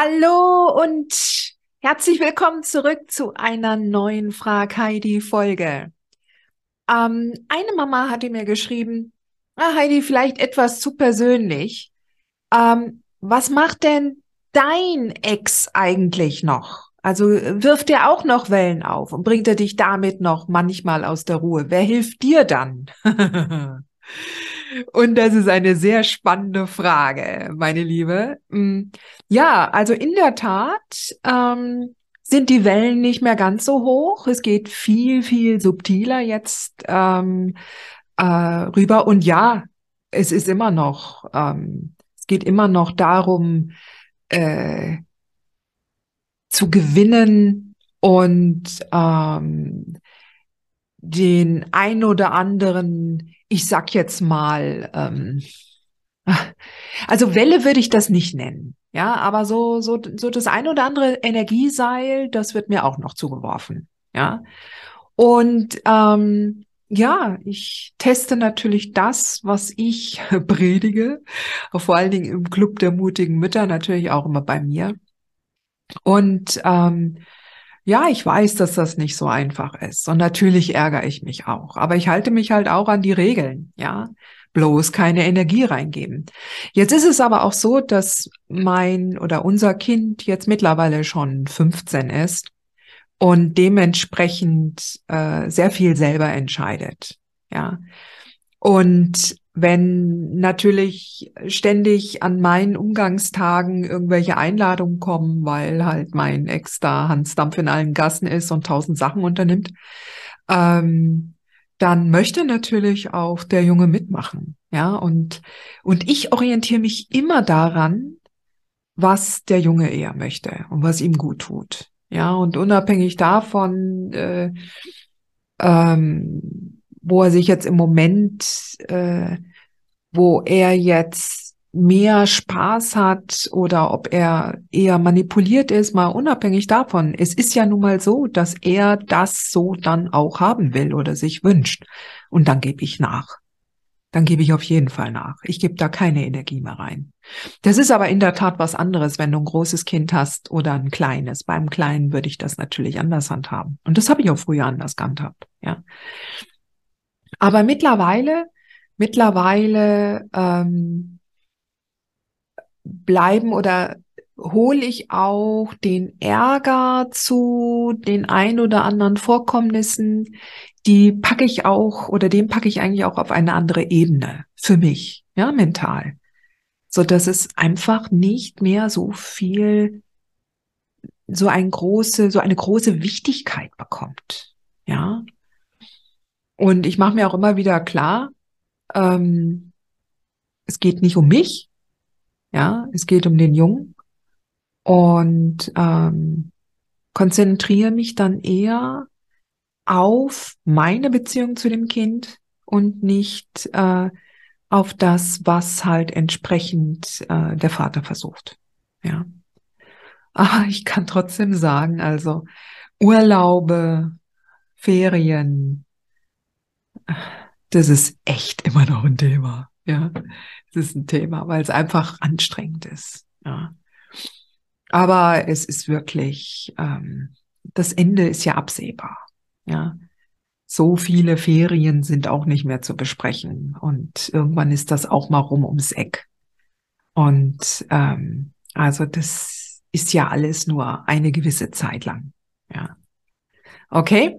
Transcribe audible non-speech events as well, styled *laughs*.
Hallo und herzlich willkommen zurück zu einer neuen Frag Heidi Folge. Ähm, eine Mama hatte mir geschrieben, ah, Heidi, vielleicht etwas zu persönlich. Ähm, was macht denn dein Ex eigentlich noch? Also wirft er auch noch Wellen auf und bringt er dich damit noch manchmal aus der Ruhe? Wer hilft dir dann? *laughs* Und das ist eine sehr spannende Frage, meine Liebe. Mm, ja, also in der Tat ähm, sind die Wellen nicht mehr ganz so hoch. Es geht viel, viel subtiler jetzt ähm, äh, rüber. Und ja, es ist immer noch, ähm, es geht immer noch darum, äh, zu gewinnen und ähm, den ein oder anderen ich sag jetzt mal, ähm, also Welle würde ich das nicht nennen. Ja, aber so, so, so das ein oder andere Energieseil, das wird mir auch noch zugeworfen. Ja. Und ähm, ja, ich teste natürlich das, was ich *laughs* predige, vor allen Dingen im Club der mutigen Mütter, natürlich auch immer bei mir. Und ähm, ja, ich weiß, dass das nicht so einfach ist. Und natürlich ärgere ich mich auch. Aber ich halte mich halt auch an die Regeln, ja. Bloß keine Energie reingeben. Jetzt ist es aber auch so, dass mein oder unser Kind jetzt mittlerweile schon 15 ist und dementsprechend äh, sehr viel selber entscheidet. Ja. Und wenn natürlich ständig an meinen Umgangstagen irgendwelche Einladungen kommen, weil halt mein Ex da Hans Dampf in allen Gassen ist und tausend Sachen unternimmt, ähm, dann möchte natürlich auch der Junge mitmachen. Ja, und, und ich orientiere mich immer daran, was der Junge eher möchte und was ihm gut tut. Ja, und unabhängig davon, äh, ähm, wo er sich jetzt im Moment, äh, wo er jetzt mehr Spaß hat oder ob er eher manipuliert ist, mal unabhängig davon. Es ist ja nun mal so, dass er das so dann auch haben will oder sich wünscht. Und dann gebe ich nach. Dann gebe ich auf jeden Fall nach. Ich gebe da keine Energie mehr rein. Das ist aber in der Tat was anderes, wenn du ein großes Kind hast oder ein kleines. Beim Kleinen würde ich das natürlich anders handhaben. Und das habe ich auch früher anders gehandhabt. Ja. Aber mittlerweile, mittlerweile ähm, bleiben oder hole ich auch den Ärger zu den ein oder anderen Vorkommnissen, die packe ich auch oder den packe ich eigentlich auch auf eine andere Ebene für mich, ja, mental. So dass es einfach nicht mehr so viel, so ein große, so eine große Wichtigkeit bekommt. Und ich mache mir auch immer wieder klar, ähm, es geht nicht um mich, ja, es geht um den Jungen und ähm, konzentriere mich dann eher auf meine Beziehung zu dem Kind und nicht äh, auf das, was halt entsprechend äh, der Vater versucht. Ja. Aber *laughs* ich kann trotzdem sagen, also Urlaube, Ferien, das ist echt immer noch ein Thema. Ja, es ist ein Thema, weil es einfach anstrengend ist. Ja. Aber es ist wirklich, ähm, das Ende ist ja absehbar. Ja, so viele Ferien sind auch nicht mehr zu besprechen und irgendwann ist das auch mal rum ums Eck. Und ähm, also das ist ja alles nur eine gewisse Zeit lang. Ja, okay.